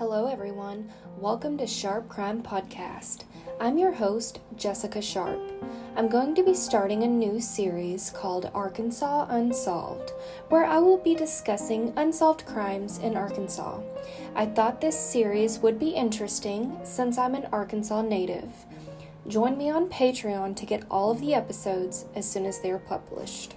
Hello, everyone. Welcome to Sharp Crime Podcast. I'm your host, Jessica Sharp. I'm going to be starting a new series called Arkansas Unsolved, where I will be discussing unsolved crimes in Arkansas. I thought this series would be interesting since I'm an Arkansas native. Join me on Patreon to get all of the episodes as soon as they are published.